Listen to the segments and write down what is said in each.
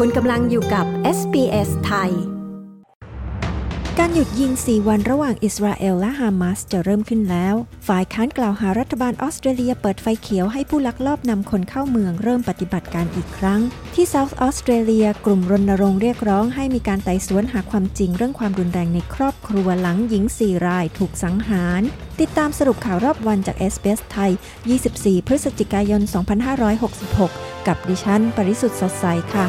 คุณกำลังอยู่กับ SBS ไทย การหยุดยิง 4 วันระหว่างอิสราเอลและฮามาสจะเริ่มขึ้นแล้ว ฝ่ายค้านกล่าวหารัฐบาลออสเตรเลียเปิดไฟเขียวให้ผู้ลักลอบนำคนเข้าเมืองเริ่มปฏิบัติการอีกครั้ง ที่เซาท์ออสเตรเลียกลุ่มรณรงค์เรียกร้องให้มีการไต่สวนหาความจริงเรื่องความรุนแรงในครอบครัวหลังหญิง 4 รายถูกสังหาร ติดตามสรุปข่าวรอบวันจากเอสเสไทย 24 พฤศจิกายน 2566 กับดิฉัน ปริสุทธ์สดใสค่ะ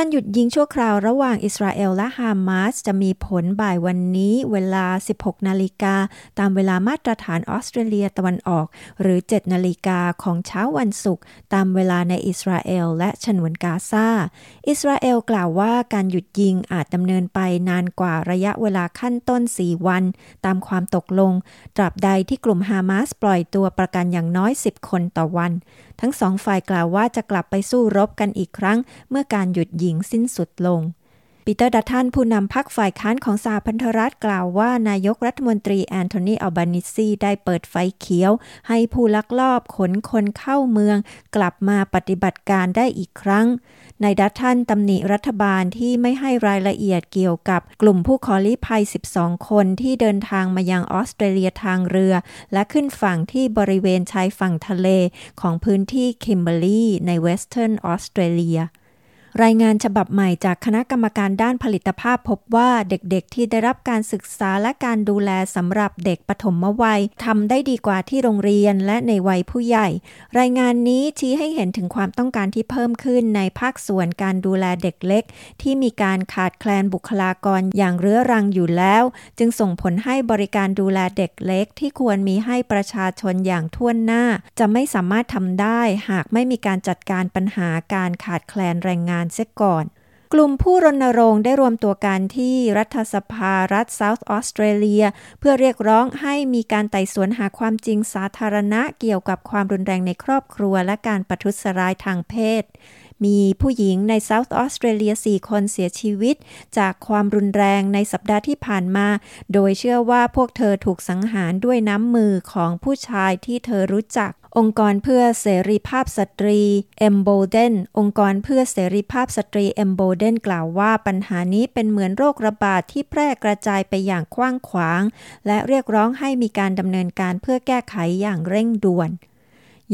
การหยุดยิงชั่วคราวระหว่างอิสราเอลและฮามาสจะมีผลบ่ายวันนี้เวลา 16 นาฬิกา ตามเวลามาตรฐานออสเตรเลียตะวันออก หรือ 7 นาฬิกาของเช้าวันศุกร์ตามเวลาในอิสราเอลและฉนวนกาซา อิสราเอลกล่าวว่าการหยุดยิงอาจดำเนินไปนานกว่าระยะเวลาขั้นต้น 4 วัน ตามความตกลง ตราบใดที่กลุ่มฮามาสปล่อยตัวประกันอย่างน้อย 10 คนต่อวัน ทั้งสองฝ่ายกล่าวว่าจะกลับไปสู้รบกันอีกครั้ง เมื่อการหยุดยิงสิ้นสุดลง ปีเตอร์ดัตทันผู้นำพรรคฝ่ายค้านของสหพันธรัฐกล่าวว่านายกรัฐมนตรีแอนโทนีอัลบานิซีได้เปิดไฟเขียว ให้ผู้ลักลอบขนคนเข้าเมือง กลับมาปฏิบัติการได้อีกครั้งนายดัตทันตำหนิรัฐบาลที่ไม่ให้รายละเอียดเกี่ยวกับกลุ่มผู้ขอลี้ภัย 12 คนที่เดินทางมายังออสเตรเลียทางเรือ และขึ้นฝั่งที่บริเวณชายฝั่งทะเลของพื้นที่คิมเบอร์ลีในเวสเทิร์นออสเตรเลีย รายงานฉบับใหม่จากคณะกรรมการด้านผลิตภาพพบว่าเด็กๆ ที่ได้รับการศึกษาและการดูแลสำหรับเด็กปฐมวัยทำได้ดีกว่าที่โรงเรียนและในวัยผู้ใหญ่ รายงานนี้ชี้ให้เห็นถึงความต้องการที่เพิ่มขึ้นในภาคส่วนการดูแลเด็กเล็ก ที่มีการขาดแคลนบุคลากรอย่างเรื้อรังอยู่แล้ว จึงส่งผลให้บริการดูแลเด็กเล็ก ที่ควรมีให้ประชาชนอย่างท่วนหน้า จะไม่สามารถทำได้ หากไม่มีการจัดการปัญหาการขาดแคลนแรงงานเสียก่อน กลุ่มผู้รณรงค์ได้รวมตัวกันที่รัฐสภารัฐเซาท์ออสเตรเลีย เพื่อเรียกร้องให้มีการไต่สวนหาความจริงสาธารณะเกี่ยวกับความรุนแรงในครอบครัวและการประทุษร้ายทางเพศมีผู้หญิงในเซาท์ออสเตรเลีย 4 คนเสียชีวิต จากความรุนแรงในสัปดาห์ที่ผ่านมา โดยเชื่อว่าพวกเธอถูกสังหารด้วยน้ำมือของผู้ชายที่เธอรู้จัก องค์กรเพื่อเสรีภาพสตรี e m b o d e n องค์กรเพื่อเสรีภาพสตรี e m b o d e n กล่าวว่าปัญหานี้เป็นเหมือนโรคระบาดทที่แพร่กระจายไปอย่างกว้างขวาง และเรียกร้องให้มีการดำเนินการเพื่อแก้ไขอย่างเร่งด่วน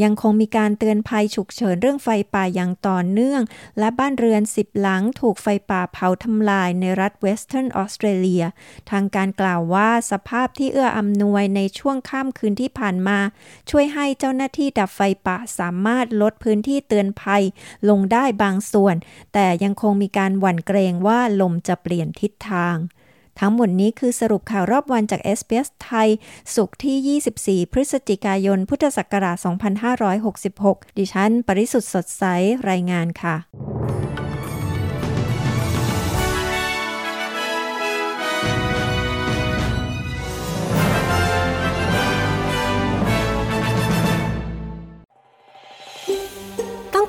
ยังคงมีการเตือนภัยฉุกเฉินเรื่องไฟป่าอย่างต่อเนื่อง และบ้านเรือนสิบหลังถูกไฟป่าเผาทำลายในรัฐเวสเทิร์นออสเตรเลีย ทางการกล่าวว่าสภาพที่เอื้ออำนวยในช่วงค่ำคืนที่ผ่านมา ช่วยให้เจ้าหน้าที่ดับไฟป่าสามารถลดพื้นที่เตือนภัยลงได้บางส่วน แต่ยังคงมีการหวั่นเกรงว่าลมจะเปลี่ยนทิศทาง ทั้งหมดนี้คือสรุปข่าวรอบวันจากเอสเปสไทย สุขที่ 24 พฤศจิกายน พุทธศักราช 2566 ดิฉัน ปริสุทธ์สดใส รายงานค่ะ